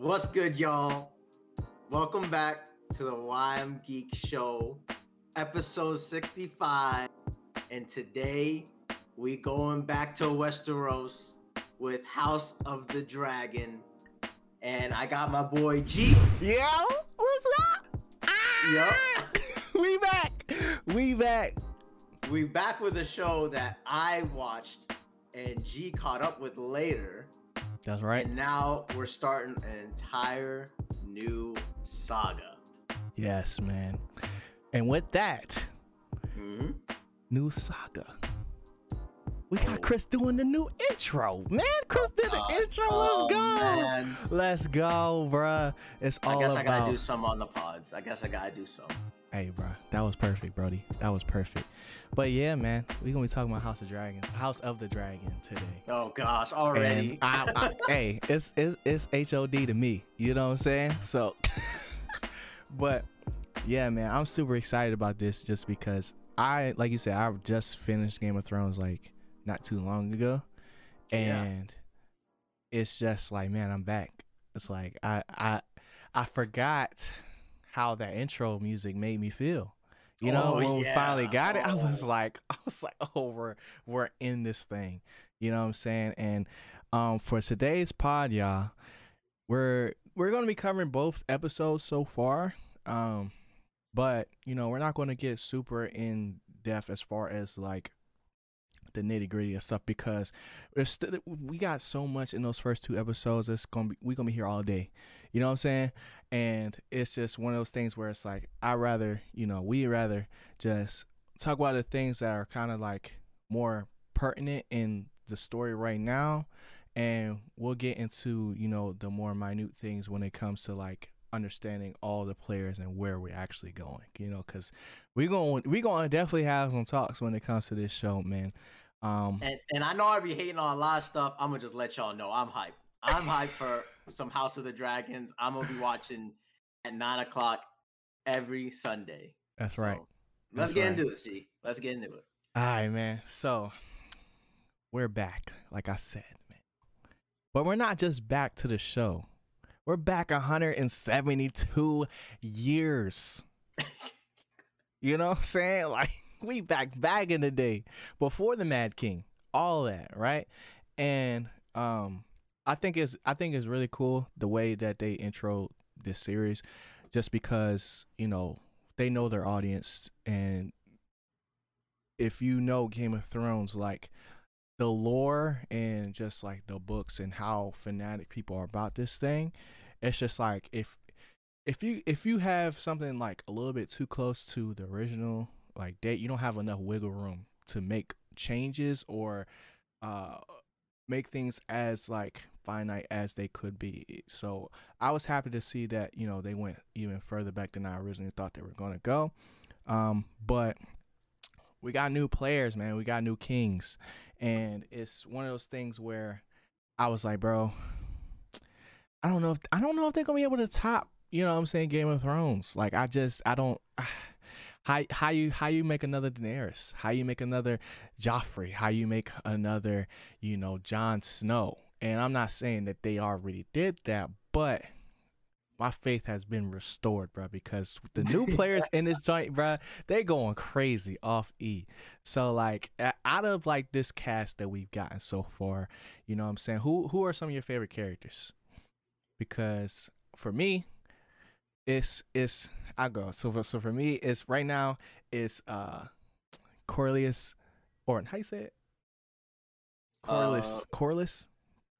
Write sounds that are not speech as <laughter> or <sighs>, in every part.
What's good, y'all? Welcome back to the YM Geek Show, episode 65. And today we going back to Westeros with House of the Dragon. And I got my boy G. Yo, what's up? Ah! Yup. <laughs> we back. We back. We back with a show that I watched and G caught up with later. That's right. And now we're starting an entire new saga. Yes, man. And with that, hmm new saga. We got Oh. Chris doing the new intro, man. Chris did the God. intro. Oh, Let's go. man. Let's go, bruh. It's all I guess about. I gotta do some on the pods. I guess I gotta do some. Hey, bruh, that was perfect, Brody. That was perfect. But yeah, man, we gonna be talking about House of Dragon, House of the Dragon today. Oh gosh, already. I, I, <laughs> hey, it's, it's it's HOD to me. You know what I'm saying? So, <laughs> but yeah, man, I'm super excited about this just because I, like you said, I just finished Game of Thrones like not too long ago, Yeah. and it's just like, man, I'm back. It's like I I I forgot how that intro music made me feel. You know, Oh, when we finally yeah. got it, I was Oh. like, <laughs> I was like, oh, we're we're in this thing. You know what I'm saying? And um, for today's pod, y'all, we're we're gonna be covering both episodes so far. Um, but you know, we're not gonna get super in depth as far as like the nitty gritty of stuff because st- we got so much in those first two episodes. It's gonna be we gonna be here all day. You know what I'm saying? And it's just one of those things where it's like I rather you know we rather just talk about the things that are kind of like more pertinent in the story right now and we'll get into you know the more minute things when it comes to like understanding all the players and where we're actually going you know because we're going we're going to definitely have some talks when it comes to this show man um and and I know I be hating on a lot of stuff. I'm gonna just let y'all know I'm hyped. I'm hyped for <laughs> some House of the Dragons. I'm gonna be watching at nine o'clock every Sunday. that's right So, let's That's get right. into this, G. Let's get into it. all right man so we're back like i said man but we're not just back to the show we're back 172 years <laughs> You know what I'm saying? <laughs> Like <laughs> we back back in the day before the Mad King, all that, right? And um I think it's I think it's really cool the way that they intro this series just because, you know, they know their audience and if you know Game of Thrones like the lore and just like the books and how fanatic people are about this thing, it's just like if if you if you have something like a little bit too close to the original like date you don't have enough wiggle room to make changes or uh make things as like finite as they could be. So i was happy to see that you know they went even further back than i originally thought they were going to go. Um but we got new players man. We got new kings. And it's one of those things where i was like bro i don't know if i don't know if they're gonna be able to top you know what I'm saying Game of Thrones. Like I just I don't <sighs> how how you how you make another Daenerys, how you make another Joffrey, how you make another, you know, Jon Snow. And I'm not saying that they already did that, but my faith has been restored, bro, because the new <laughs> players in this joint, bro, they going crazy off E. So like out of like this cast that we've gotten so far, you know what I'm saying? Who who are some of your favorite characters? Because for me, it's it's I go. So for, so for me it's right now it's uh Corlius or how you say it? Corlys Corlys?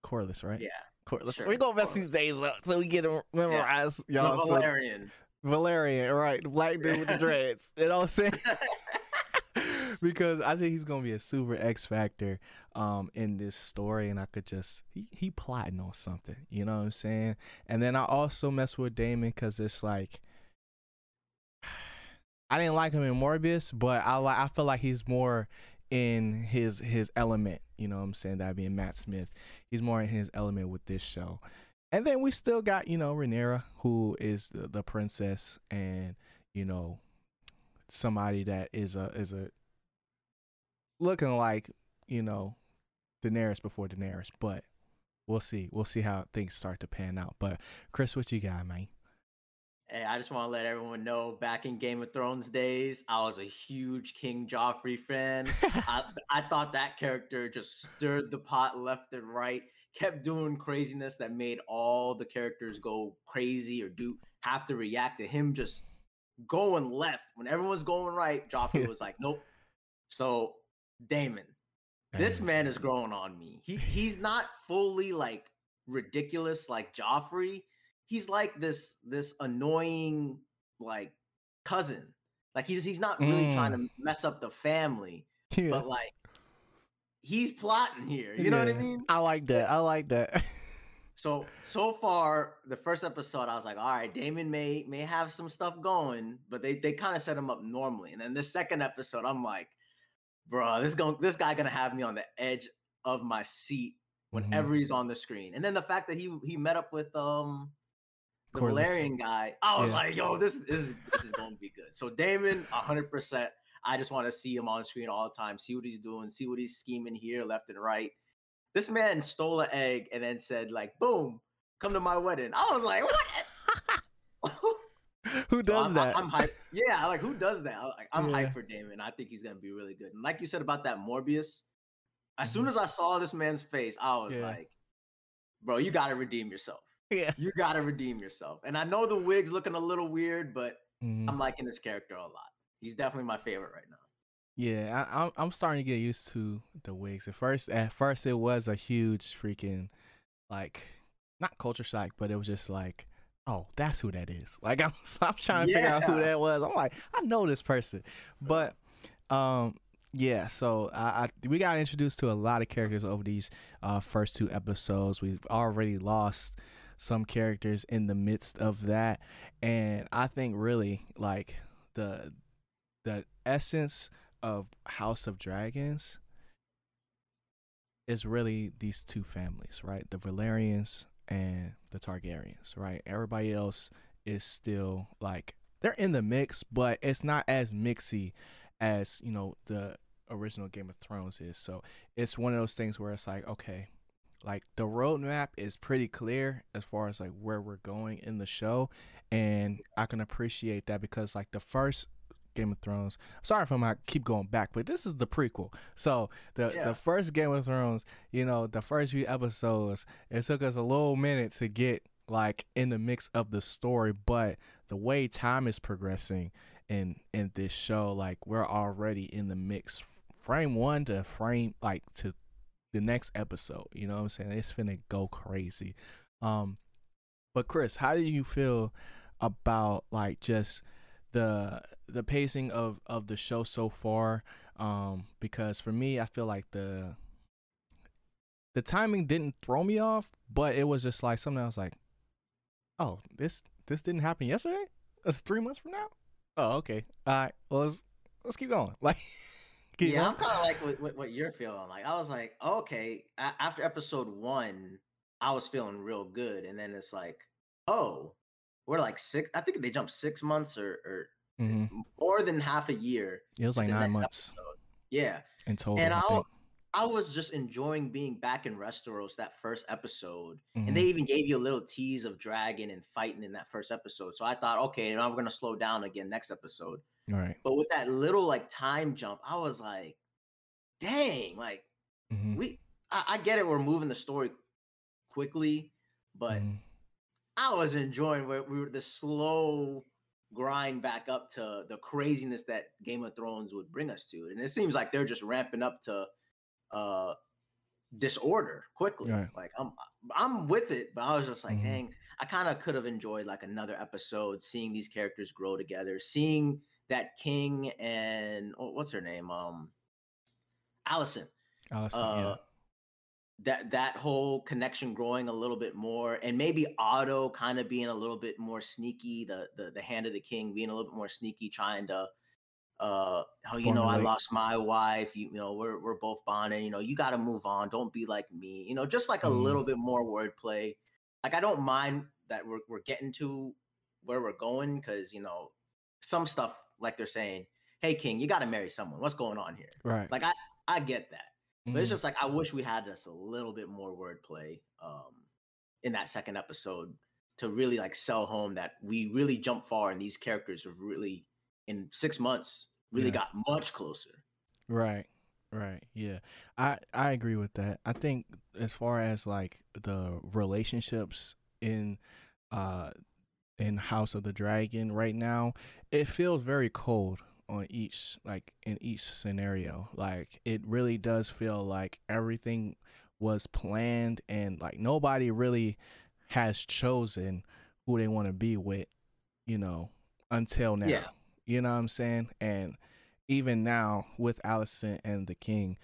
Corlys right? Yeah. Corlys. sure, we gonna mess these days up so we get them memorized y'all the so- Velaryon. Velaryon right the black dude with the <laughs> dreads you know what I'm saying <laughs> <laughs> because I think he's gonna be a super X factor um in this story, and I could just he he plotting on something, you know what I'm saying? And then I also mess with Daemon because it's like <sighs> I didn't like him in Morbius, but I like I feel like he's more in his his element, you know what I'm saying? That being Matt Smith, he's more in his element with this show. And then we still got you know Rhaenyra, who is the, the princess, and you know somebody that is a is a looking like you know Daenerys before Daenerys, but we'll see. We'll see how things start to pan out. But Chris, what you got, man? Hey, I just want to let everyone know back in Game of Thrones days, I was a huge King Joffrey fan. <laughs> I, I thought that character just stirred the pot left and right, kept doing craziness that made all the characters go crazy or do have to react to him just going left. When everyone's going right, Joffrey <laughs> was like, nope. So, Daemon, this man is growing on me. He <laughs> he's not fully like ridiculous like Joffrey he's like this this annoying like cousin. Like he's he's not really mm. trying to mess up the family, yeah. but like he's plotting here. You yeah. know what I mean? I like that. I like that. <laughs> so so far, the first episode, I was like, all right, Daemon may may have some stuff going, but they they kind of set him up normally. And then the second episode, I'm like, bro, this going this guy gonna have me on the edge of my seat whenever mm-hmm. he's on the screen. And then the fact that he he met up with um the Corlys. Valyrian guy, I was yeah. like, yo, this, this is this is going to be good. So Daemon, hundred percent. I just want to see him on screen all the time, see what he's doing, see what he's scheming here, left and right. This man stole an egg and then said, like, boom, come to my wedding. I was like, what? Who does so I'm, that? I'm, hyped. Yeah, like who does that? Like, I'm yeah. hyped for Daemon. I think he's gonna be really good. And like you said about that Morbius, as mm-hmm. soon as I saw this man's face, I was yeah. like, bro, you gotta redeem yourself. Yeah. You got to redeem yourself. And I know the wig's looking a little weird, but mm-hmm. I'm liking this character a lot. He's definitely my favorite right now. Yeah, I, I'm starting to get used to the wigs. At first, at first, it was a huge freaking, like, not culture shock, but it was just like, oh, that's who that is. Like, <laughs> I'm, I'm trying to yeah. figure out who that was. I'm like, I know this person, but, um, yeah. So I, I we got introduced to a lot of characters over these uh, first two episodes. We've already lost some characters in the midst of that and i think really like the the essence of house of dragons is really these two families right the Velaryons and the Targaryens right? Everybody else is still like they're in the mix but it's not as mixy as you know the original Game of Thrones is. So it's one of those things where it's like okay like the roadmap is pretty clear as far as like where we're going in the show and i can appreciate that because like the first game of thrones sorry if i'm keep going back but this is the prequel so the yeah. the first game of thrones you know the first few episodes it took us a little minute to get like in the mix of the story but the way time is progressing in in this show like we're already in the mix frame one to frame like to the next episode. You know what I'm saying? It's finna go crazy. Um, but Chris, how do you feel about like just the the pacing of of the show so far? Um, because for me, I feel like the the timing didn't throw me off, but it was just like something I was like, oh, this this didn't happen yesterday. It's three months from now. Oh, okay. All right. Well, let's let's keep going. <laughs> Like. yeah, I'm kind of like what, what, what, you're feeling. Like I was like, okay, after episode one, I was feeling real good, and then it's like, oh, we're like six. I think they jumped six months or, or mm-hmm. more than half a year. It was like nine months. Episode. Yeah, in total. And I, I, was just enjoying being back in Westeros that first episode, mm-hmm. and they even gave you a little tease of dragon and fighting in that first episode. So I thought, okay, now we're gonna slow down again next episode. Right. But with that little like time jump, I was like, dang, like mm-hmm. we I, I, get it, we're moving the story quickly, but mm-hmm. I was enjoying where we were the slow grind back up to the craziness that Game of Thrones would bring us to. And it seems like they're just ramping up to uh disorder quickly. Right. Like I'm I'm with it, but I was just like, mm-hmm. dang, I kind of could have enjoyed like another episode, seeing these characters grow together, seeing that King and oh, what's her name? Um, Allison. Alicent, uh, yeah. That that whole connection growing a little bit more, and maybe Otto kind of being a little bit more sneaky. The the the hand of the king being a little bit more sneaky, trying to uh oh you know i lost my wife you, you know we're we're both bonding you know you got to move on don't be like me you know just like a mm. little bit more wordplay like i don't mind that we're, we're getting to where we're going because you know some stuff like they're saying, "Hey, King, you got to marry someone. What's going on here?" Right. Like I I get that, But it's Mhm. just like I wish we had just a little bit more wordplay um in that second episode to really like sell home that we really jumped far and these characters have really in six months really Yeah. got much closer. Right. Right. Yeah. I I agree with that. I think as far as like the relationships in uh in House of the Dragon right now, it feels very cold on each like in each scenario. Like it really does feel like everything was planned and like nobody really has chosen who they want to be with, you know, until now. Yeah. You know what I'm saying? And even now with Allison and the King,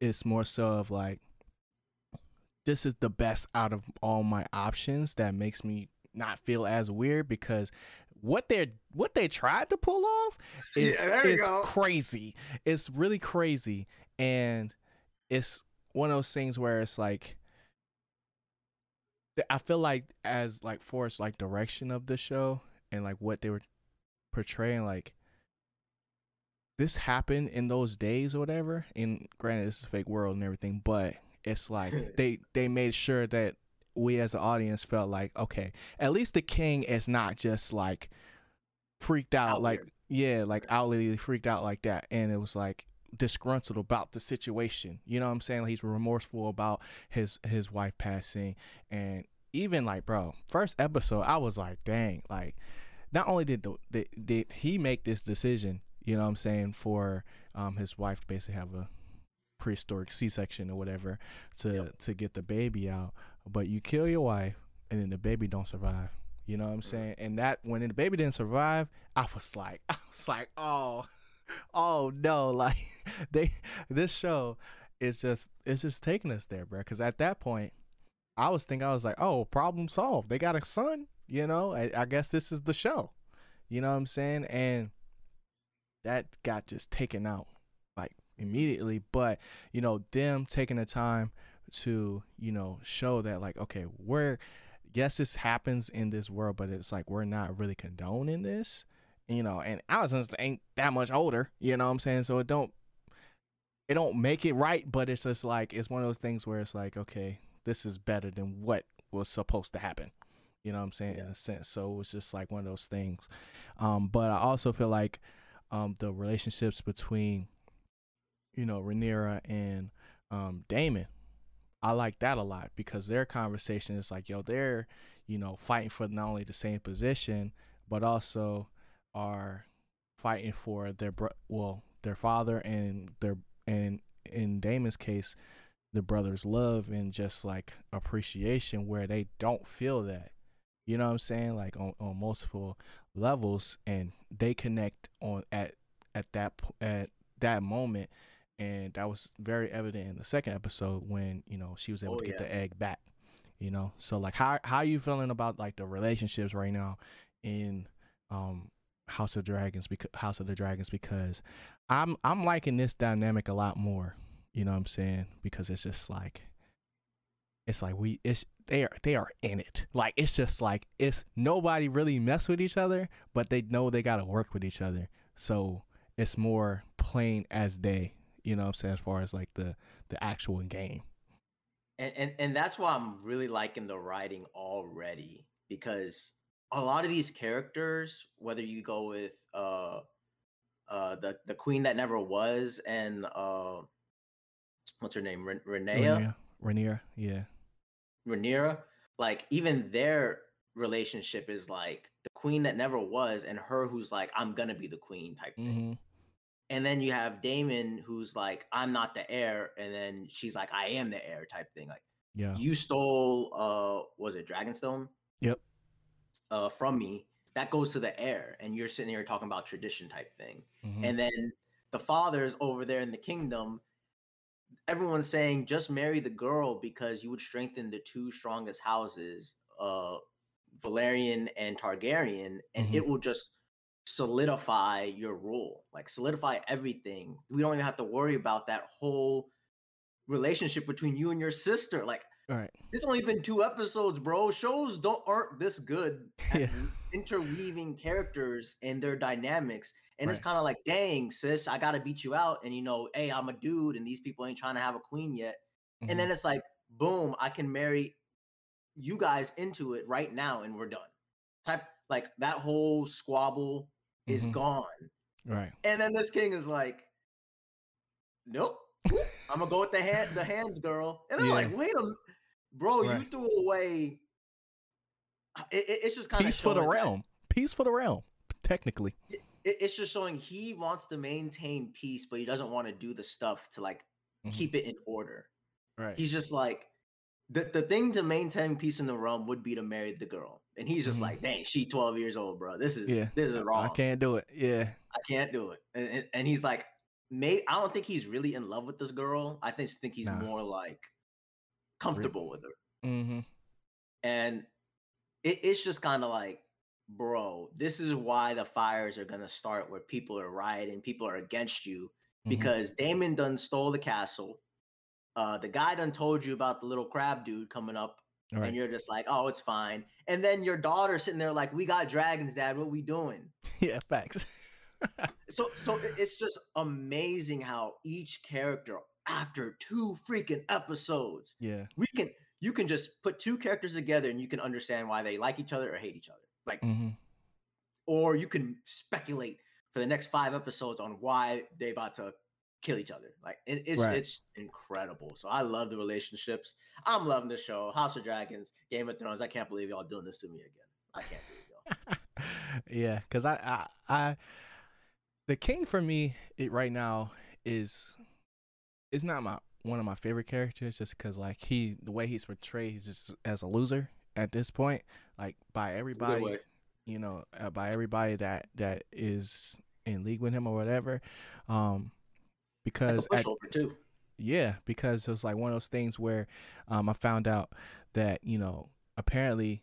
it's more so of like this is the best out of all my options that makes me not feel as weird because what they're what they tried to pull off is Yeah, is crazy. It's really crazy. And it's one of those things where it's like I feel like as like for its like direction of the show and like what they were portraying like this happened in those days or whatever. And granted this is a fake world and everything but it's like <laughs> they they made sure that we as an audience felt like okay at least the king is not just like freaked out, Out like yeah like outly freaked out like that. And it was like disgruntled about the situation. You know what i'm saying? Like he's remorseful about his his wife passing. And even like bro first episode i was like dang like not only did the, did, did he make this decision you know what i'm saying for um his wife to basically have a prehistoric c-section or whatever to Yep. to get the baby out but you kill your wife and then the baby don't survive. You know what i'm saying? And that when the baby didn't survive i was like <laughs> i was like oh oh no <laughs> like they this show is just it's just taking us there bro because at that point i was thinking i was like oh problem solved. They got a son you know? I, I guess this is the show. You know what i'm saying? And that got just taken out like immediately. But you know them taking the time to you know show that like okay we're yes this happens in this world but it's like we're not really condoning this you know and Allison's ain't that much older you know what i'm saying? So it don't it don't make it right but it's just like it's one of those things where it's like okay this is better than what was supposed to happen you know what i'm saying in a sense. So it was just like one of those things. Um but i also feel like um the relationships between you know Rhaenyra and um Daemon I like that a lot because their conversation is like, yo, they're, you know, fighting for not only the same position, but also are fighting for their bro- well, their father and their and in Daemon's case, the brother's love and just like appreciation where they don't feel that. You know what I'm saying? Like on, on multiple levels and they connect on at at that at that moment and that was very evident in the second episode when you know she was able Oh, to get yeah. the egg back you know? So like how how you feeling about like the relationships right now in um house of dragons because house of the dragons? Because i'm i'm liking this dynamic a lot more you know what i'm saying? Because it's just like it's like we it's they are they are in it. Like it's just like it's nobody really mess with each other but they know they gotta work with each other. So it's more plain as day you know what i'm saying as far as like the the actual game. And, and and that's why I'm really liking the writing already because a lot of these characters, whether you go with uh uh the the queen that never was and uh what's her name Ren- Renea? Rhaenyra, yeah. Rhaenyra, like even their relationship is like the queen that never was and her who's like I'm gonna be the queen type thing. hmm And then you have Daemon who's like I'm not the heir and then she's like I am the heir type thing like yeah. You stole uh was it dragonstone? Yep. uh from me. That goes to the heir and you're sitting here talking about tradition type thing. Mhm, and then the fathers over there in the kingdom everyone's saying just marry the girl because you would strengthen the two strongest houses uh Velaryon and targaryen and Mhm. it will just solidify your rule like solidify everything we don't even have to worry about that whole relationship between you and your sister like all right it's only been two episodes, bro. Shows don't aren't this good <laughs> at Yeah. interweaving characters and their dynamics And it's kind of like, dang, sis, I gotta beat you out. And you know, hey, I'm a dude, and these people ain't trying to have a queen yet. Mhm. And then it's like, boom, I can marry you guys into it right now, and we're done. Type like that whole squabble is Mhm. gone. right. And then this king is like, nope. I'm gonna go with the hand, the <laughs> hands, girl. And I'm Yeah. like, wait a, bro, you threw away. It, it- it's just kind of Peace for the realm. Peace for the realm. Technically. It, it's just showing he wants to maintain peace, but he doesn't want to do the stuff to like Mhm. keep it in order. Right. He's just like. The, the thing to maintain peace in the realm would be to marry the girl, and he's just Mhm. like, "Dang, she 12 years old, bro. This is Yeah. this is wrong. I can't do it. Yeah. I can't do it. And, and, he's like, may I don't think he's really in love with this girl. I think think he's Nah. more like comfortable with her. Mm-hmm. And it, it's just kind of like, bro, this is why the fires are gonna start where people are rioting, people are against you Mm-hmm. because Daemon done stole the castle. Uh, the guy done told you about the little crab dude coming up, Right. and you're just like, oh, it's fine. And then your daughter sitting there like, we got dragons, dad. What we doing? <laughs> yeah. Facts. <laughs> so so it's just amazing how each character after two freaking episodes yeah. we can you can just put two characters together and you can understand why they like each other or hate each other like Mm-hmm. or you can speculate for the next five episodes on why they about to kill each other like it, it's Right. it's incredible so i love the relationships i'm loving the show house of dragons game of thrones i can't believe y'all doing this to me again i can't believe y'all <laughs> yeah, because I, I, I, the king for me it, right now is, is not my one of my favorite characters, just because like he, the way he's portrayed, he's just as a loser at this point, like by everybody, you know, uh, by everybody that that is in league with him or whatever, um, It's like because at, too yeah, because it was like one of those things where um, I found out that you know apparently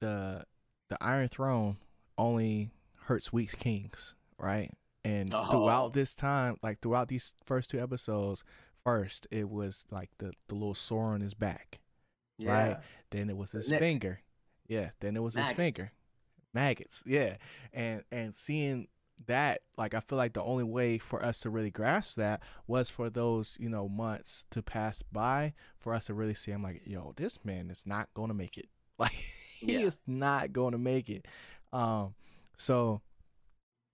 the the Iron Throne only hurts weak kings, right? And Oh. throughout this time, like throughout these first two episodes, first it was like the the little sore on his back, yeah right? Then it was his Nick. finger, yeah. Then it was his finger, maggots, yeah. And and seeing that like i feel like the only way for us to really grasp that was for those you know months to pass by for us to really see i'm like yo this man is not going to make it <laughs> like he Yeah. is not going to make it um so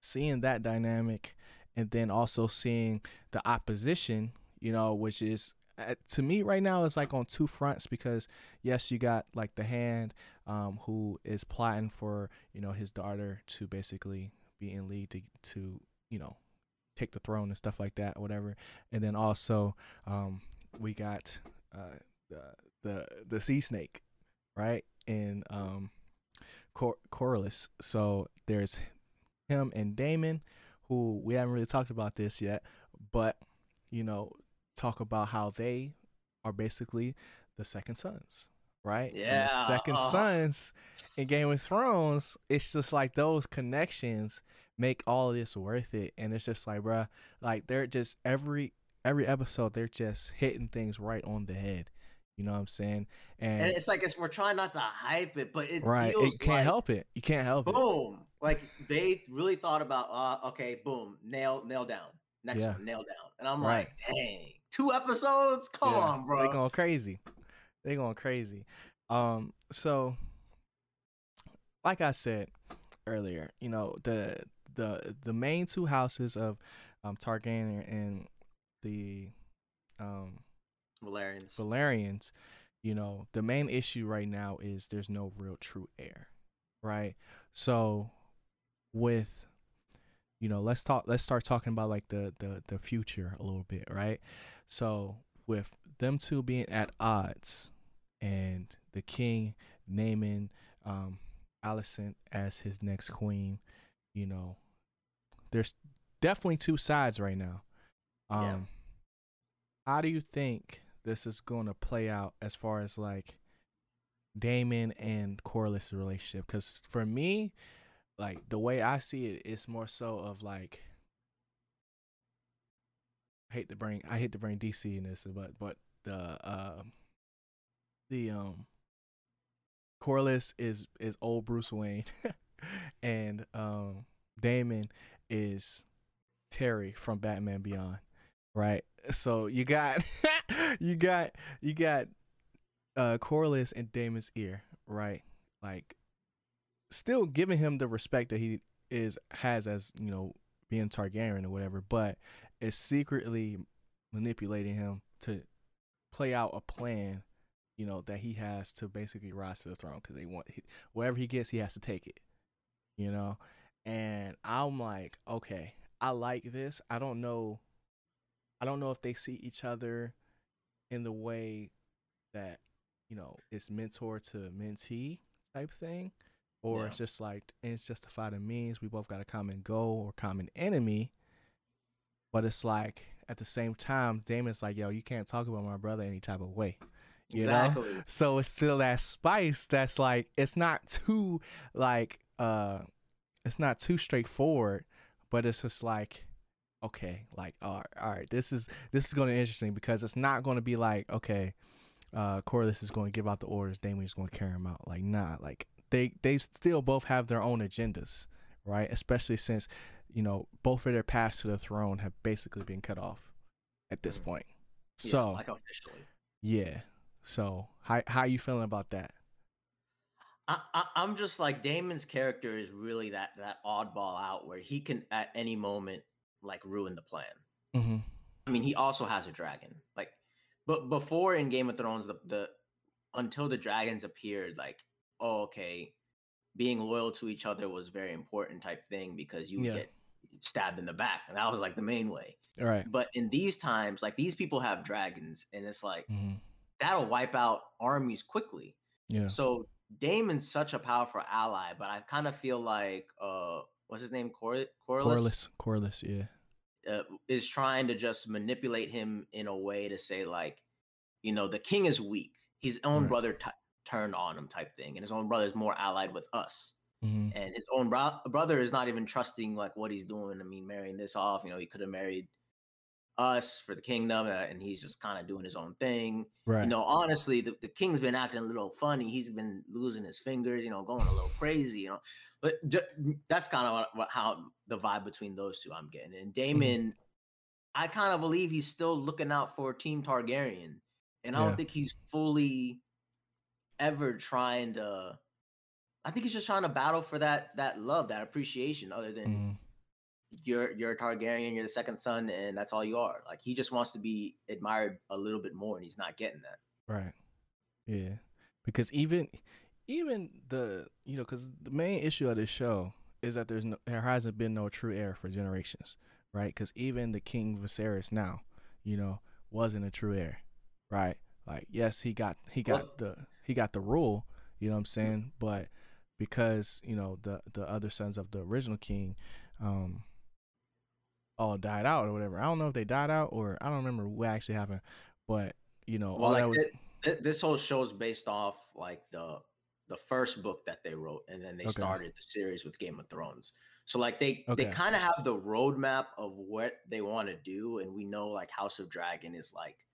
seeing that dynamic and then also seeing the opposition you know which is uh, to me right now it's like on two fronts because yes you got like the hand um who is plotting for you know his daughter to basically be in lead to to you know take the throne and stuff like that whatever. And then also um we got uh the the the sea snake right? And um Cor- Corlys so there's him and Daemon who we haven't really talked about this yet but you know talk about how they are basically the second sons right Yeah, second uh-huh. sons in Game of Thrones, it's just like those connections make all of this worth it. And it's just like, bruh, like they're just every every episode they're just hitting things right on the head. You know what I'm saying? And, and it's like it's, we're trying not to hype it, but it right, it can't like, help it. You can't help it. Boom! Like they really thought about, uh, okay, boom, nail, nail down, next Yeah. one, nail down, and I'm Right. like, dang, two episodes, come Yeah, on, bro. They going crazy. They going crazy. Um, so like I said earlier, you know, the the the main two houses of um Targaryen and the um Velaryons. Velaryons, you know, the main issue right now is there's no real true heir, right? So with you know, let's talk let's start talking about like the the the future a little bit, right? So with them two being at odds and the king naming um Alicent as his next queen, you know, there's definitely two sides right now. Um Yeah. how do you think this is going to play out as far as like Daemon and Corlys' relationship? Because for me, like the way I see it, it's more so of like I hate to bring I hate to bring DC in this, but but the um the um Corlys is is old Bruce Wayne <laughs> and um Daemon is Terry from Batman Beyond, right? So you got <laughs> you got you got uh Corlys and Daemon's ear, right? Like still giving him the respect that he is has as, you know, being Targaryen or whatever, but is secretly manipulating him to play out a plan, you know, that he has to basically rise to the throne because they want he, whatever he gets, he has to take it, you know. And I'm like, okay, I like this. I don't know, I don't know if they see each other in the way that you know it's mentor to mentee type thing, or Yeah. it's just like it's justified in means. We both got a common goal or common enemy, but it's like at the same time, Daemon's like, yo, you can't talk about my brother any type of way. You know? exactly. So it's still that spice that's like it's not too like uh it's not too straightforward, but it's just like okay, like all right, all right, this is this is going to be interesting because it's not going to be like okay, uh Corlys is going to give out the orders, Daemon is going to carry them out. Like nah, like they they still both have their own agendas, right? Especially since you know both of their paths to the throne have basically been cut off at this Mhm. point. Yeah, So like officially. yeah. So how how you feeling about that? I, I, I'm just like Daemon's character is really that that oddball out where he can at any moment like ruin the plan. Mm-hmm. I mean, he also has a dragon. Like, but before in Game of Thrones, the the until the dragons appeared, like, oh, okay, being loyal to each other was very important type thing because you Yeah. get stabbed in the back, and that was like the main way. All right. But in these times, like these people have dragons, and it's like Mm-hmm. That'll wipe out armies quickly. Yeah. So Daemon's such a powerful ally, but I kind of feel like uh what's his name? Cor- Corlys, Corliss. Corlys. Yeah. uh, is trying to just manipulate him in a way to say like, you know, the king is weak. His own Right. brother t- turned on him, type thing, and his own brother is more allied with us, Mm-hmm. and his own bro- brother is not even trusting like what he's doing. I mean, marrying this off, you know, he could have married us for the kingdom, uh, and he's just kind of doing his own thing Right. you know, honestly, the, the king's been acting a little funny. He's been losing his fingers, you know, going a little crazy, you know. But ju- that's kind of what, what, how the vibe between those two I'm getting. And Daemon, I kind of believe he's still looking out for Team Targaryen, and I don't think he's fully ever trying to. I think he's just trying to battle for that that love, that appreciation, other than mm-hmm. You're you're a Targaryen, you're the second son, and that's all you are. Like he just wants to be admired a little bit more, and he's not getting that. Right. Yeah. Because even even the you know because the main issue of this show is that there's no there hasn't been no true heir for generations, right? Because even the King Viserys now, you know, wasn't a true heir, right? Like yes, he got he got Well- the he got the rule, you know what I'm saying? But because you know the the other sons of the original king, um, all died out or whatever. I don't know if they died out or I don't remember what actually happened, but you know, Well, all like was thi- thi- this whole show is based off like the the first book that they wrote, and then they Okay. started the series with Game of Thrones. So like they Okay. they kind of have the roadmap of what they want to do, and we know like House of Dragon is like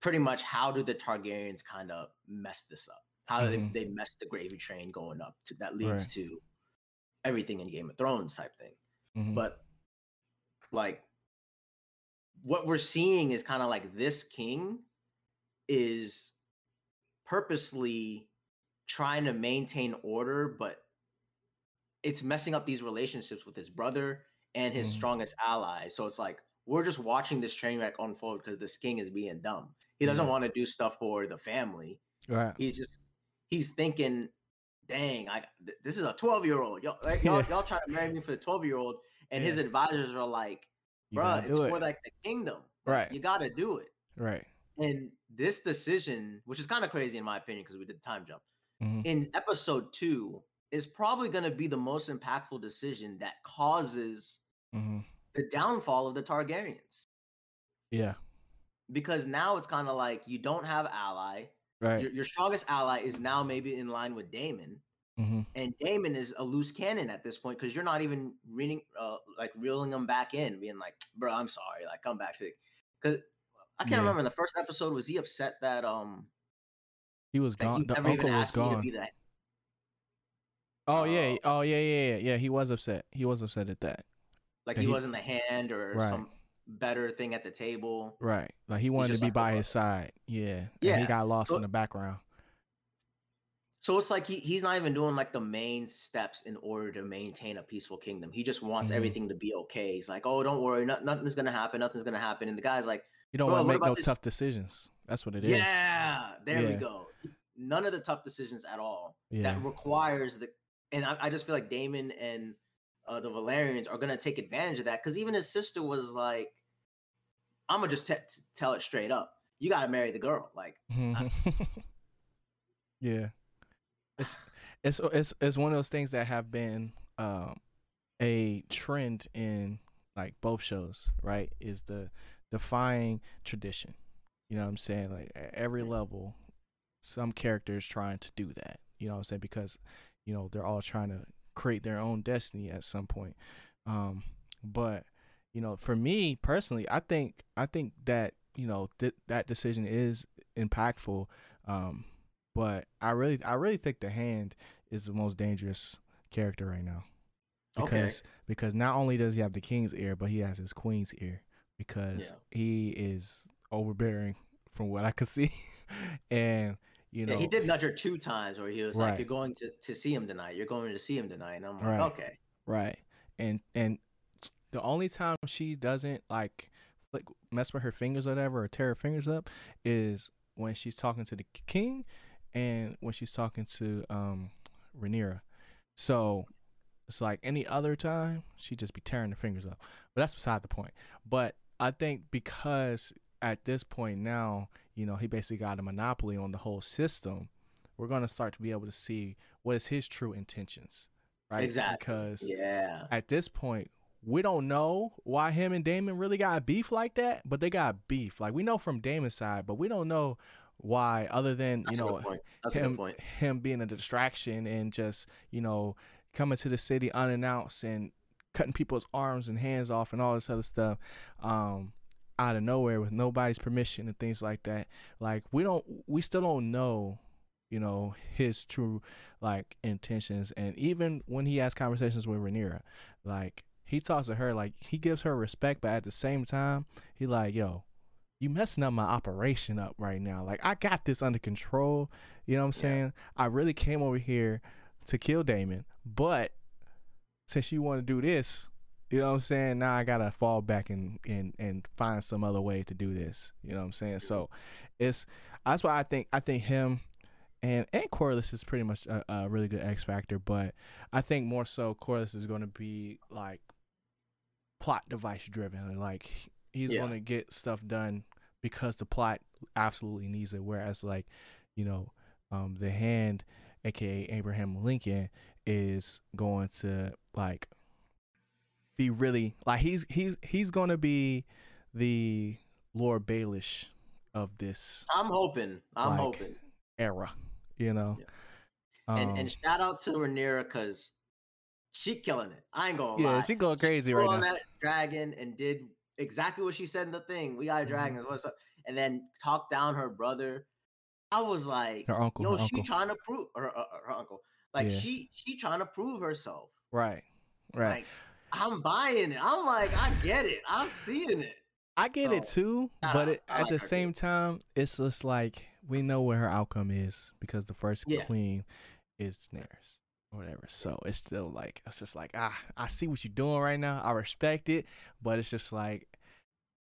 pretty much how do the Targaryens kind of mess this up? How do Mhm. they, they mess the gravy train going up to, that leads to everything in Game of Thrones type thing Mhm. but like what we're seeing is kind of like this king is purposely trying to maintain order but it's messing up these relationships with his brother and his Mhm. strongest ally so it's like we're just watching this train wreck unfold because this king is being dumb he doesn't Yeah. want to do stuff for the family right. he's just he's thinking, dang, I th- this is a 12 year old. Y'all, like, y'all, <laughs> Yeah. y'all trying to marry me for the 12 year old, and his advisors are like, bruh, it's for it. like the kingdom. Like, Right. You got to do it. Right. And this decision, which is kind of crazy in my opinion, because we did the time jump Mhm. in episode two, is probably going to be the most impactful decision that causes Mhm. the downfall of the Targaryens. Yeah. Because now it's kind of like you don't have ally. Right. Your, your strongest ally is now maybe in line with Daemon. Hmm and Daemon is a loose cannon at this point because you're not even reading, uh, like reeling him back in, being like, "Bro, I'm sorry, like come back to." Because I can't Yeah. remember in the first episode was he upset that um He was gone. The uncle was gone. Oh yeah. uh, Oh yeah. Yeah. Yeah. Yeah. He was upset. He was upset at that. like he, he- wasn't the hand or Right. some better thing at the table. Right. Like he wanted to be like by his side. Yeah. And Yeah. he got lost So- in the background. So it's like he, he's not even doing like the main steps in order to maintain a peaceful kingdom. He just wants Mhm. everything to be okay. He's like, oh, don't worry, no, nothing's gonna happen, nothing's gonna happen. And the guy's like, You don't want to make no this- tough decisions. That's what it is. yeah, there we go. None of the tough decisions at all. Yeah. That requires the, and I, I just feel like Daemon and uh, the Velaryons are gonna take advantage of that because even his sister was like, I'm gonna just te- t- tell it straight up. You gotta marry the girl. Like, <laughs> yeah. It's it's it's it's one of those things that have been um a trend in like both shows, right? Is the defying tradition. You know what I'm saying? Like at every level, some characters trying to do that. You know what I'm saying? Because, you know, they're all trying to create their own destiny at some point. Um, but, you know, for me personally, I think I think that, you know, th- that decision is impactful. Um, but I really I really think the hand is the most dangerous character right now. Okay, because because not only does he have the king's ear, but he has his queen's ear. Because he is overbearing from what I could see, <laughs> and you know yeah, he did nudge her two times where he was like, "You're going to, to see him tonight. You're going to see him tonight." And I'm like, Right. "Okay, right, and and the only time she doesn't like flick mess with her fingers or whatever or tear her fingers up is when she's talking to the king and when she's talking to um Rhaenyra. So it's like any other time she'd just be tearing her fingers up. But that's beside the point. But I think because at this point now, you know, he basically got a monopoly on the whole system, we're gonna start to be able to see what is his true intentions. Right? Exactly. Because yeah, at this point, we don't know why him and Daemon really got beef like that, but they got beef. Like we know from Daemon's side, but we don't know why other than, that's you know, good point. That's a him him being a distraction and just you know coming to the city unannounced and cutting people's arms and hands off and all this other stuff um out of nowhere with nobody's permission and things like that. Like we don't we still don't know you know his true like intentions. And even when he has conversations with Rhaenyra like he talks to her like he gives her respect but at the same time he like yo you messing up my operation up right now. Like I got this under control. You know what I'm Yeah. saying? I really came over here to kill Daemon but since you want to do this you know what I'm saying? Now I gotta fall back and and and find some other way to do this. You know what I'm saying? So it's that's why I think I think him and and Corlys is pretty much a, a really good X factor, but I think more so Corlys is going to be like plot device driven, like he's Yeah. going to get stuff done because the plot absolutely needs it. Whereas like you know, um, the hand, aka Abraham Lincoln, is going to like be really like he's he's he's going to be the Lord Baelish of this I'm hoping. I'm like, hoping. era, you know. Yeah. And Um, and shout out to Rhaenyra because she killing it. I ain't gonna yeah, lie. she going crazy flew right on now. that dragon and did exactly what she said in the thing. We Mm-hmm. got a dragon. What's up? And then talk down her brother. I was like, Her uncle, yo, her she uncle. trying to prove her, her, her uncle. Like Yeah. she she trying to prove herself. Right, right. Like I'm buying it. I'm like, I get it. I'm seeing it. I get it too, but it, at like the same time, it's just like we know what her outcome is because the first Yeah. queen is Daenerys or whatever. So it's still like it's just like ah, I see what you're doing right now. I respect it, but it's just like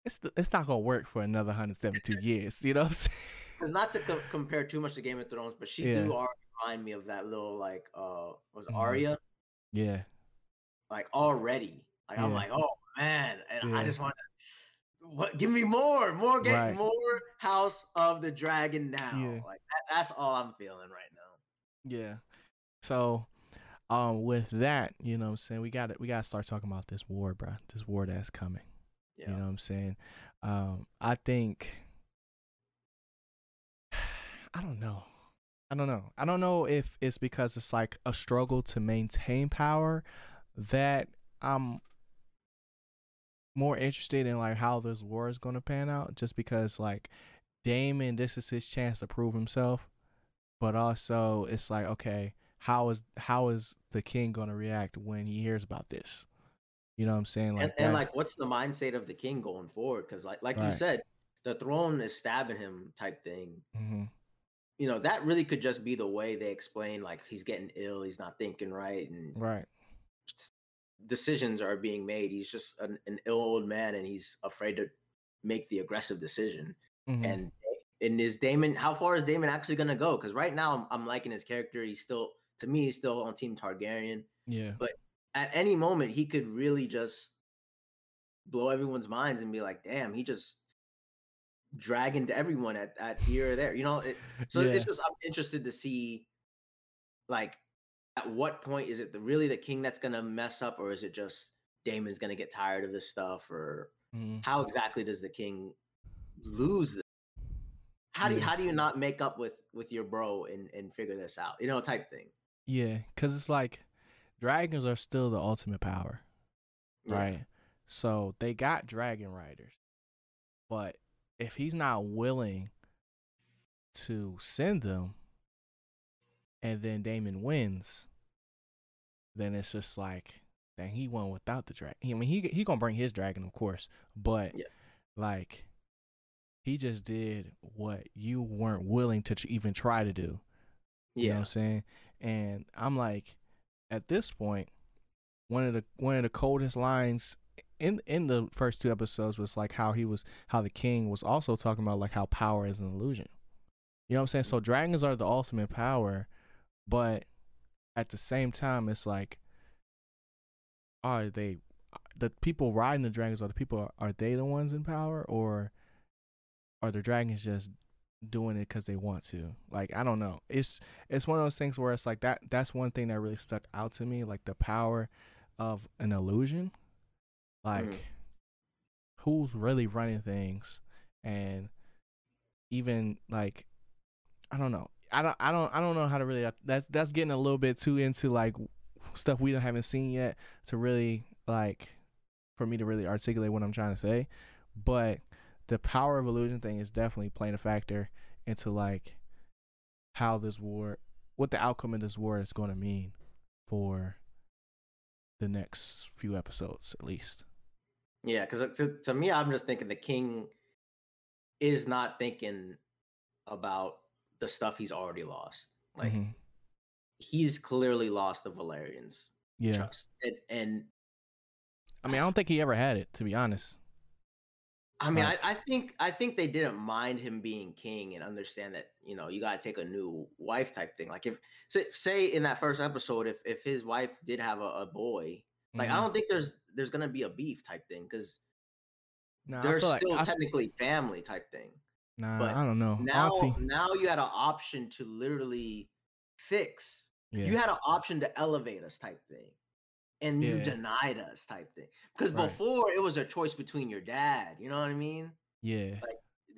it's the, it's not gonna work for another 172 years. You know Because not to co- compare too much to Game of Thrones, but she Yeah. do already remind me of that little like uh was Mhm. Arya Yeah, like already. Like I'm like, oh man, and Yeah. I just want what give me more, more get Right. more House of the Dragon now. Yeah. Like that, that's all I'm feeling right now. Yeah. So, um, with that, you know what I'm saying, we got to we got to start talking about this war, bro. This war that's coming. Yeah. You know what I'm saying? Um, I think <sighs> I don't know. I don't know. I don't know if it's because it's like a struggle to maintain power that I'm more interested in like how this war is going to pan out just because like Daemon this is his chance to prove himself but also it's like okay how is how is the king going to react when he hears about this You know what I'm saying? Like and, and like, what's the mindset of the king going forward? Because like like you said, the throne is stabbing him type thing. Mhm. You know that really could just be the way they explain like he's getting ill, he's not thinking right, and right. decisions are being made. He's just an, an ill old man, and he's afraid to make the aggressive decision. Mhm. And and is Daemon? How far is Daemon actually gonna go? Because right now I'm, I'm liking his character. He's still to me, he's still on Team Targaryen. yeah. At any moment, he could really just blow everyone's minds and be like, "Damn, he just dragging everyone at, at here or there." You know, it, <laughs> so yeah. it's just I'm interested to see, like, at what point is it the really the king that's gonna mess up, or is it just Daemon's gonna get tired of this stuff, or Mhm. how exactly does the king lose this? How do you Yeah. how do you not make up with with your bro and and figure this out? You know, type thing. Yeah, because it's like dragons are still the ultimate power, Yeah. right? So they got dragon riders, but if he's not willing to send them, and then Daemon wins, then it's just like, then he won without the dragon. I mean, he he gonna bring his dragon, of course, but Yeah. like, he just did what you weren't willing to even try to do. You know what Yeah. I'm saying? And I'm like, at this point, one of the one of the coldest lines in in the first two episodes was like how he was how the king was also talking about like how power is an illusion. You know what I'm saying? So dragons are the ultimate power, but at the same time it's like are they the people riding the dragons are the people are they the ones in power or are the dragons just doing it because they want to. Like i don't know. It's it's one of those things where it's like that that's one thing that really stuck out to me like the power of an illusion. Like Mhm. who's really running things and even like i don't know. I don't i don't i don't know how to really that's that's getting a little bit too into like stuff we don't haven't seen yet to really like for me to really articulate what i'm trying to say. But the power of illusion thing is definitely playing a factor into like how this war what the outcome of this war is going to mean for the next few episodes at least Yeah, because to, to me, I'm just thinking the king is not thinking about the stuff he's already lost. Like Mhm. he's clearly lost the Velaryons' yeah trust, and, and i mean i don't think he ever had it to be honest I mean, I, I think I think they didn't mind him being king and understand that you know you got to take a new wife type thing. Like if say, say in that first episode, if if his wife did have a, a boy, like I Mhm. don't think there's there's gonna be a beef type thing because Nah, they're feel like- still I- technically family type thing. nah but i don't know now Auntie, now you had an option to literally fix yeah you had an option to elevate us type thing and you denied us type thing because Right. before it was a choice between your dad you know what i mean yeah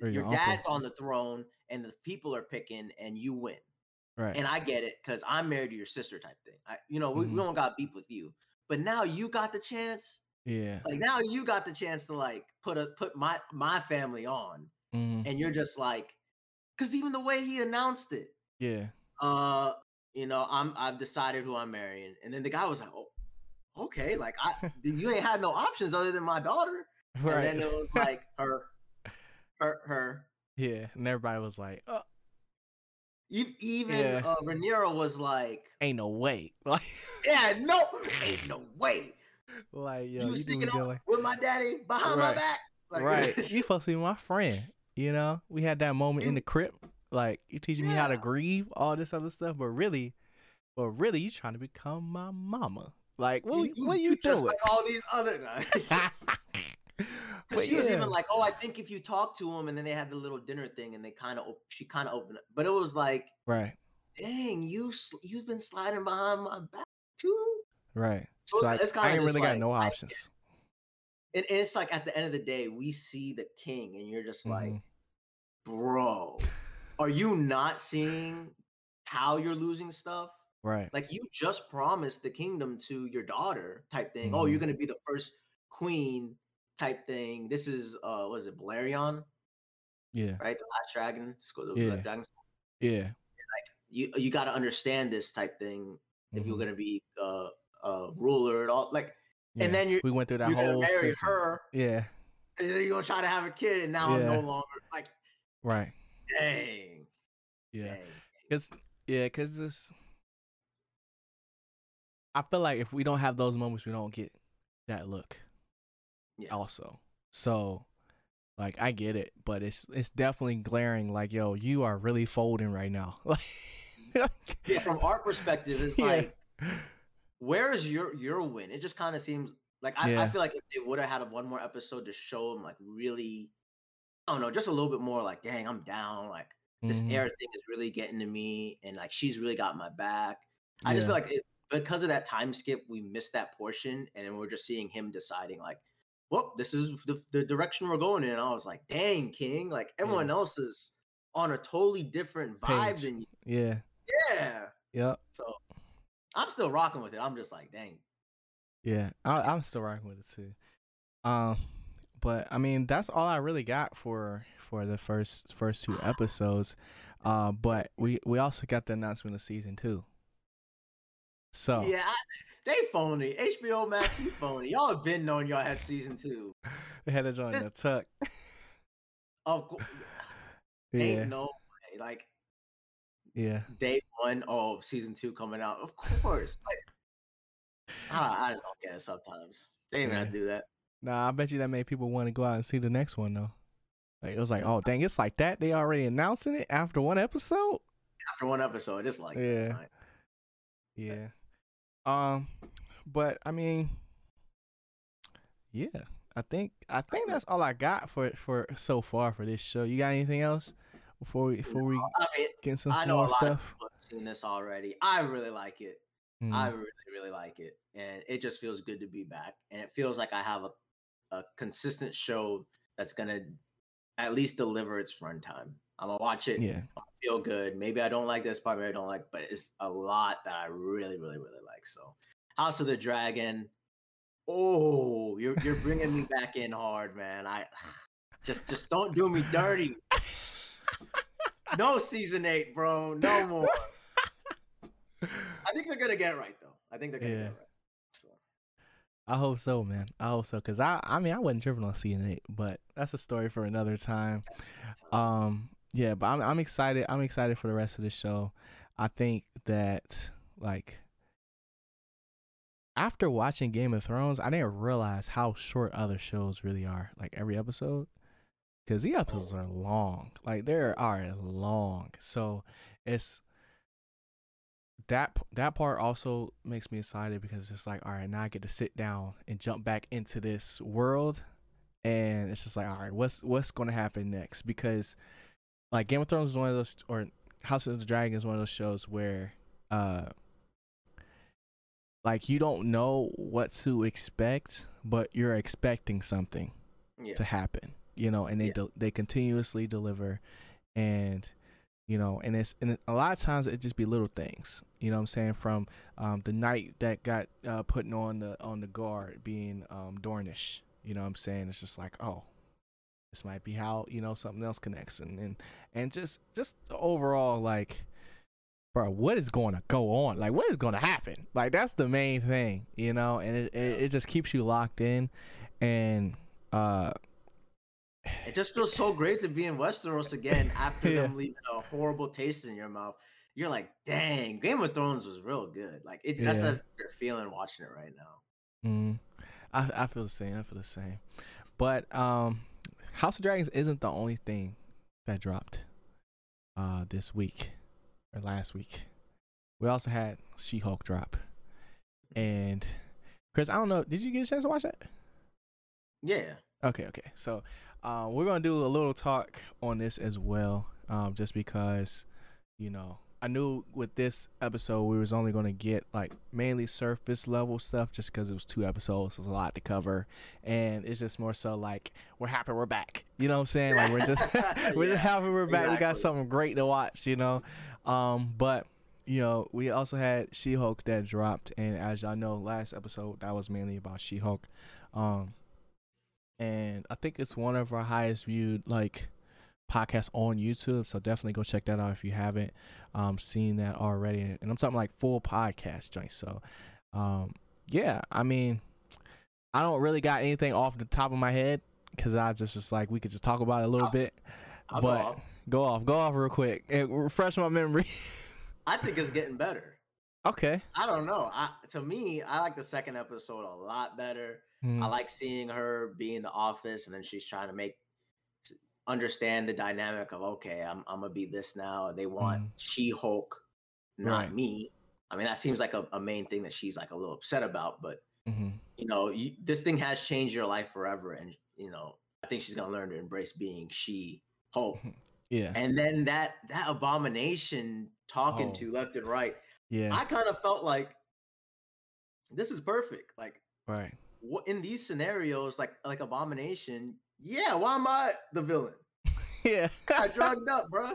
Or your your uncle. dad's on the throne and the people are picking and you win right and i get it because i'm married to your sister type thing I, you know we, Mhm. we don't got beef with you but now you got the chance yeah like now you got the chance to like put a put my my family on Mhm. and you're just like because even the way he announced it yeah uh you know i'm i've decided who i'm marrying and then the guy was like oh okay like i you ain't had no options other than my daughter. Right <laughs> and then it was like her her her. Yeah and everybody was like oh E- even Yeah. uh Rhaenyra was like ain't no way. <laughs> Like yeah no ain't no way. Like yo you you sticking do me up like with my daddy behind my back. Like, right. <laughs> You supposed to be my friend you know? We had that moment in the crypt like you teaching me how to grieve all this other stuff but really but really you trying to become my mama like what you, what you just doing like all these other guys Because <laughs> <laughs> she was yeah. even like, "Oh, I think if you talk to him," and then they had the little dinner thing, and they kind of she kind of opened it, but it was like, right "Dang, you sl- you've been sliding behind my back too." right So it's, like, it's kind i of ain't really got no like, I- options and, and it's like at the end of the day, we see the king, and you're just like, Mhm. "Bro, are you not seeing how you're losing stuff?" Right Like you just promised the kingdom to your daughter, type thing. Oh, you're Mhm. gonna be the first queen, type thing. This is uh, what is it, Balerion? yeah right? The last dragon, school, the Yeah. Black dragon. yeah Like You you got to understand this type thing if you're Mhm. gonna be uh, a ruler at all. Like Yeah, and then you we went through that you're gonna whole marry system. her, Yeah, and then you're gonna try to have a kid, and now I'm no longer like, right. dang, Yeah, dang. cause yeah, cause this. I feel like if we don't have those moments, we don't get that look. Yeah. Also, so like I get it, but it's it's definitely glaring. Like yo, you are really folding right now. <laughs> Like, Yeah, from our perspective, it's <laughs> Yeah. like, where is your your win? It just kind of seems like I, I feel like if they would have had one more episode to show him like really, I don't know, just a little bit more like, dang, I'm down. Like this mhm, air thing is really getting to me, and like she's really got my back. I just feel like it, because of that time skip, we missed that portion, and then we're just seeing him deciding like, well, this is the, the direction we're going in. And I was like, dang, King, like everyone else is on a totally different vibe Page. than you. yeah, Yeah. yep, So I'm still rocking with it. I'm just like, dang. yeah. I, I'm still rocking with it too. Um, but I mean, that's all I really got for for the first first two <sighs> episodes. Uh, but we we also got the announcement of season two. So Yeah, I, they phony. HBO Max, you phony. Y'all have been knowing y'all had season two. <laughs> they had to join This- the tuck. Of course, <sighs> Yeah, ain't no way. Like yeah. day one, oh, season two coming out. Of course. Like, I, I just don't get it sometimes. They ain't Yeah. gonna do that. Nah, I bet you that made people want to go out and see the next one though. Like it was like, oh dang, it's like that. They already announcing it after one episode. After one episode, it's like, Yeah. fine. Yeah. Um, but I mean, yeah, I think I think that's all I got for for so far for this show. You got anything else before we before we I mean, get into some I more stuff? of people have seen this already. I really like it. Mm, I really, really like it, and it just feels good to be back. And it feels like I have a, a consistent show that's gonna at least deliver its runtime. I'm gonna watch it, yeah, I feel good. Maybe I don't like this part, maybe I don't like, but it's a lot that I really, really, really like. So, House of the Dragon. Oh, you're you're bringing me back in hard, man. I <sighs> just just don't do me dirty. No season eight, bro. No more. I think they're gonna get it right though. I think they're gonna Yeah. get it right. So, I hope so, man. I hope so, cause I I mean I wasn't tripping on season eight, but that's a story for another time. Um, yeah, but I'm I'm excited. I'm excited for the rest of the show. I think that like after watching Game of Thrones, I didn't realize how short other shows really are. Like every episode, because the episodes are long. Like they are long. So it's that that part also makes me excited because it's like all right now I get to sit down and jump back into this world and it's just like all right what's what's to happen next because like Game of Thrones is one of those or House of the Dragon is one of those shows where uh like you don't know what to expect but you're expecting something yeah. to happen you know and they Yeah. del they continuously deliver and you know and it's and a lot of times it just be little things you know what i'm saying from um the knight that got uh putting on the on the guard being um dornish you know what i'm saying it's just like oh this might be how you know something else connects and and, and just just overall like bro what is going to go on like what is going to happen like that's the main thing you know and it, it, it just keeps you locked in and uh It just feels so great to be in Westeros again <laughs> after Yeah. them leaving a horrible taste in your mouth. You're like, dang, Game of Thrones was real good. Like it, that's Yeah. how you're feeling watching it right now. Mm, I I feel the same. I feel the same. But um, House of Dragons isn't the only thing that dropped uh this week or last week. We also had She Hulk drop, and Chris, I don't know. Did you get a chance to watch that? Yeah. Okay, okay. So, uh, we're gonna do a little talk on this as well, um, just because, you know, I knew with this episode we was only gonna get like mainly surface level stuff, just because it was two episodes, there's a lot to cover, and it's just more so like we're happy we're back. You know what I'm saying? Like we're just <laughs> <laughs> we're Yeah, just happy we're back. We got something great to watch. You know, um, but you know, we also had She Hulk that dropped, and as y'all know, last episode that was mainly about She Hulk. Um, and I think it's one of our highest viewed like podcasts on YouTube. So definitely go check that out if you haven't um seen that already. And I'm talking like full podcast joints. So um yeah, I mean I don't really got anything off the top of my head because I just just like we could just talk about it a little I'll- bit. I'll but go off. go off, go off real quick. and refresh my memory. <laughs> I think it's getting better. okay. I don't know. I to me, I like the second episode a lot better. Mm, I like seeing her be in the office and then she's trying to make understand the dynamic of okay, I'm I'm gonna be this now. They want Mhm. She Hulk, not Right. me. I mean, that seems like a, a main thing that she's like a little upset about, but mhm. you know, you, this thing has changed your life forever, and you know, I think she's gonna learn to embrace being She Hulk. <laughs> Yeah. And then that that abomination talking Oh. to left and right, Yeah. I kind of felt like this is perfect. Like right. what in these scenarios, like like abomination, yeah, why am I the villain? <laughs> yeah. I drugged up, bro.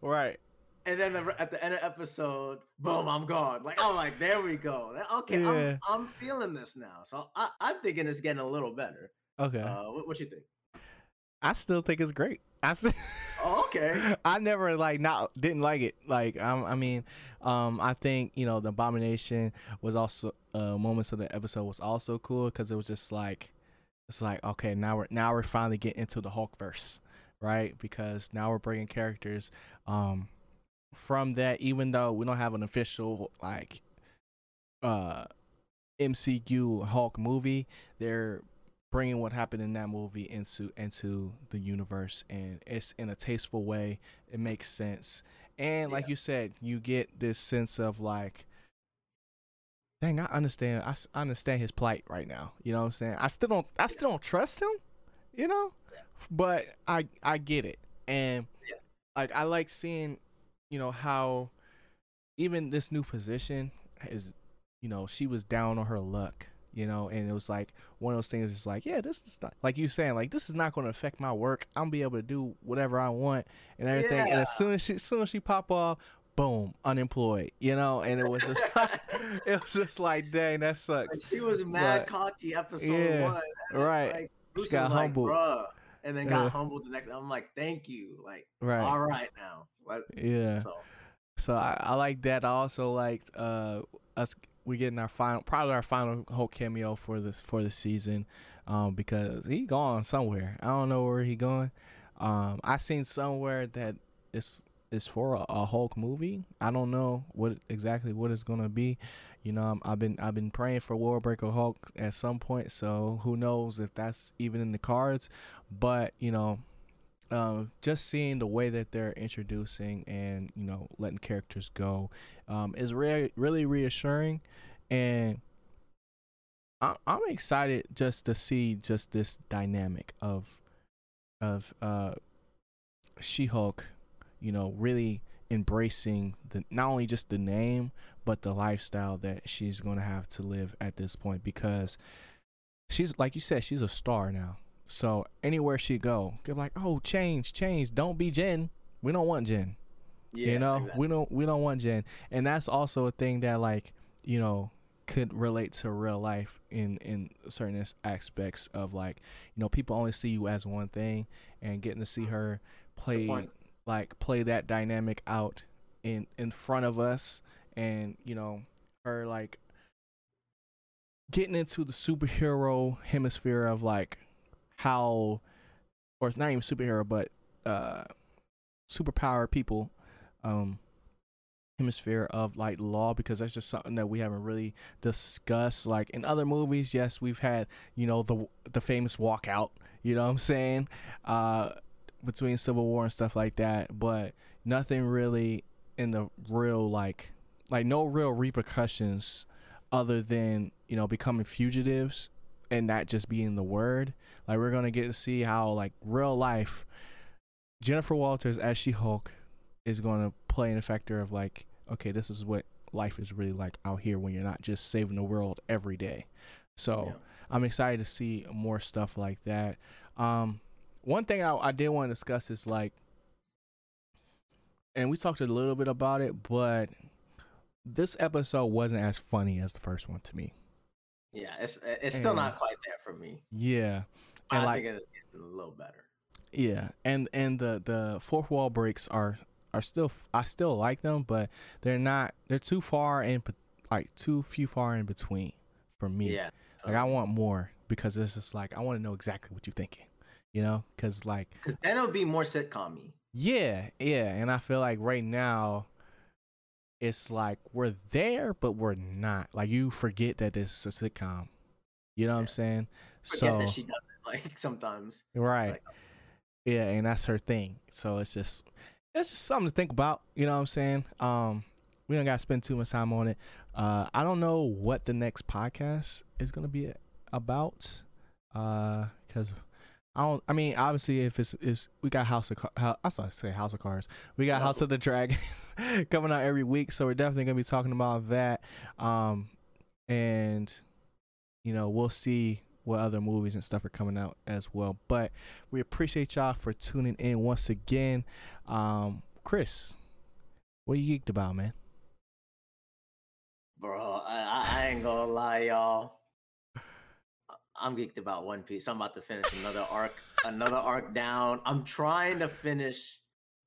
right. And then the- at the end of episode, boom, I'm gone. Like I'm like, there we go. Okay, Yeah. I'm I'm feeling this now. So I, I'm thinking it's getting a little better. Okay. Uh, what, what you think? I still think it's great. I still, <laughs> Oh, okay. I never like not didn't like it. Like um, I mean, um, I think you know the abomination was also uh moments of the episode was also cool because it was just like it's like okay now we're now we're finally getting into the Hulk verse, right? Because now we're bringing characters um from that even though we don't have an official like uh MCU Hulk movie, they're bringing what happened in that movie into into the universe and it's in a tasteful way it makes sense and like Yeah. you said you get this sense of like dang i understand I, I understand his plight right now you know what i'm saying? I still don't i still don't trust him you know? But i i get it. And like i like seeing you know how even this new position is you know she was down on her luck you know? And it was like one of those things is like yeah this is not like you saying like this is not going to affect my work. I'm gonna be able to do whatever i want and everything. And as soon as she as soon as she pop off boom unemployed you know and it was just <laughs> like, it was just like dang that sucks Like, she was mad But- cocky episode Yeah, one. right. Like, She got like, humbled. Bruh, and then Yeah. got humbled the next. I'm like, thank you. Like, right all right now. Like, yeah so So I, I like that. I also liked uh us we getting our final probably our final Hulk cameo for this for the season, um because he gone somewhere. I don't know where he going. Um I seen somewhere that it's it's for a, a Hulk movie. I don't know what exactly what it's gonna be. You know, I'm, I've been I've been praying for Worldbreaker Hulk at some point. So who knows if that's even in the cards? But you know, um, just seeing the way that they're introducing and you know letting characters go um, is re- really reassuring, and I- I'm excited just to see just this dynamic of of uh, She-Hulk, you know, really embracing the not only just the name but the lifestyle that she's going to have to live at this point because she's like you said she's a star now so anywhere she go, they're like, "Oh, change, change. Don't be Jen. We don't want Jen. yeah, you know, exactly. we don't we don't want Jen." And that's also a thing that like you know could relate to real life in in certain aspects of like you know people only see you as one thing, and getting to see her play. Like play that dynamic out in in front of us, and you know her like getting into the superhero hemisphere of like how or it's not even superhero but uh superpower people um hemisphere of like law because that's just something that we haven't really discussed. Like in other movies yes we've had you know the the famous walkout you know what i'm saying? Uh between civil war and stuff like that but nothing really in the real like like no real repercussions other than you know becoming fugitives and not just being the word. Like we're gonna get to see how like real life jennifer walters as she hulk is gonna play an factor of like okay this is what life is really like out here when you're not just saving the world every day. So Yeah. i'm excited to see more stuff like that. Um one thing i, I did want to discuss is like and we talked a little bit about it but this episode wasn't as funny as the first one to me Yeah, it's it's still And- not quite there for me. yeah And I like- think it's getting a little better. Yeah, and and the the fourth wall breaks are are still I still like them, but they're not they're too far in like too few far in between for me. Yeah. Like I want more. because it's just like I want to know exactly what you're thinking, you know, because like Because then it'll be more sitcom yeah, yeah, and I feel like right now it's like we're there, but we're not. Like you forget that this is a sitcom. You know what I'm saying? Forget so that she does it <laughs> like sometimes. right, like- yeah, and that's her thing. So it's just it's just something to think about. You know what I'm saying? Um, we don't got to spend too much time on it. Uh, I don't know what the next podcast is gonna be about. Uh, because I don't. I mean, obviously, if it's is we got House of Car- I saw say House of Cards. We got House of the Dragon <laughs> coming out every week, so we're definitely gonna be talking about that. Um, and you know, we'll see what other movies and stuff are coming out as well. But we appreciate y'all for tuning in once again. Um, Chris, what you geeked about, man? Bro, I- I ain't gonna lie, y'all. I'm geeked about One Piece. I'm about to finish another arc, another arc down. I'm trying to finish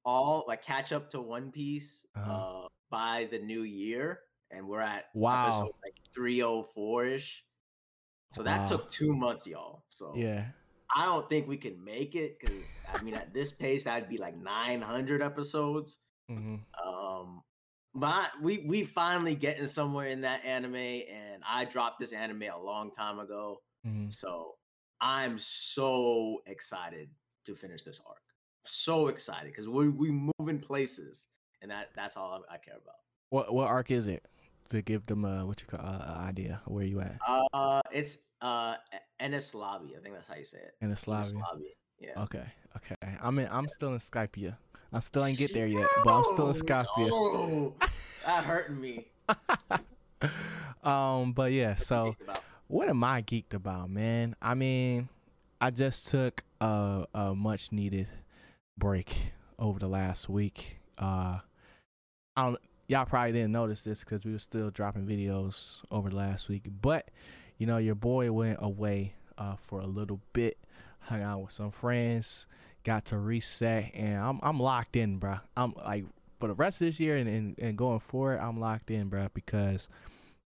all like catch up to One Piece Uh-huh. uh by the new year, and we're at Wow. episode like 304 ish. So that Wow. took two months, y'all. So Yeah. I don't think we can make it because I mean at this pace that'd be like 900 episodes. Mm-hmm. Um, but I, we we finally getting somewhere in that anime, and I dropped this anime a long time ago, Mm-hmm. so I'm so excited to finish this arc. So excited because we we moving places, and that that's all I, I care about. What what arc is it? To give them a what you call uh, idea of where you at Uh, it's uh Enies Lobby. I think that's how you say it. in Enies Lobby. Yeah. Okay, okay. I'm in. I'm still in Skypiea. I still ain't get there yet, but I'm still in Skypiea. Oh, that hurting me. <laughs> um, but yeah. So? What am I geeked about, man? I mean, I just took a, a much needed break over the last week. Uh, I don't. Y'all probably didn't notice this because we were still dropping videos over the last week, but you know, your boy went away uh, for a little bit, hung out with some friends, got to reset, and I'm I'm locked in, bro. I'm like for the rest of this year and, and, and going forward, I'm locked in, bro, because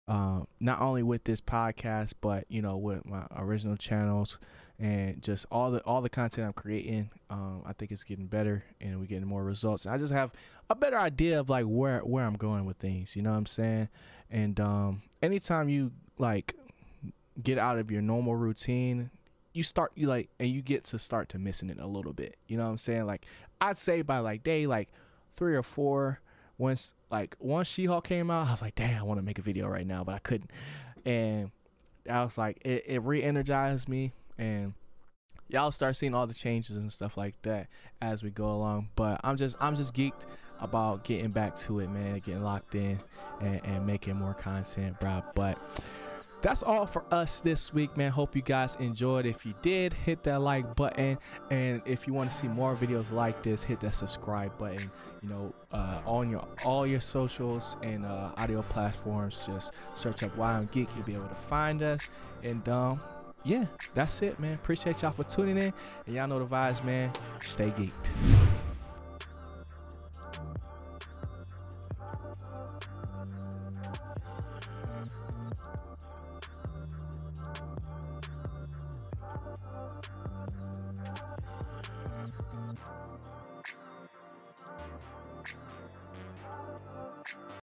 um, not only with this podcast, but you know, with my original channels and just all the all the content I'm creating, um, I think it's getting better and we're getting more results. I just have a better idea of like where where I'm going with things. You know what I'm saying? And um, anytime you like get out of your normal routine, you start you like and you get to start to missing it a little bit. You know what I'm saying? Like I'd say by like day like three or four, once like once She-Hulk came out, I was like, damn, I want to make a video right now, but I couldn't. And I was like, it, it re-energized me and y'all start seeing all the changes and stuff like that as we go along. But I'm just I'm just geeked about getting back to it, man, getting locked in and, and making more content, bro. But that's all for us this week, man. Hope you guys enjoyed. If you did, hit that like button. And if you want to see more videos like this, hit that subscribe button. You know, uh, on your all your socials and uh, audio platforms, just search up Wild Geek. You'll be able to find us. And um, yeah, that's it, man. Appreciate y'all for tuning in. And y'all know the vibes, man. Stay geeked.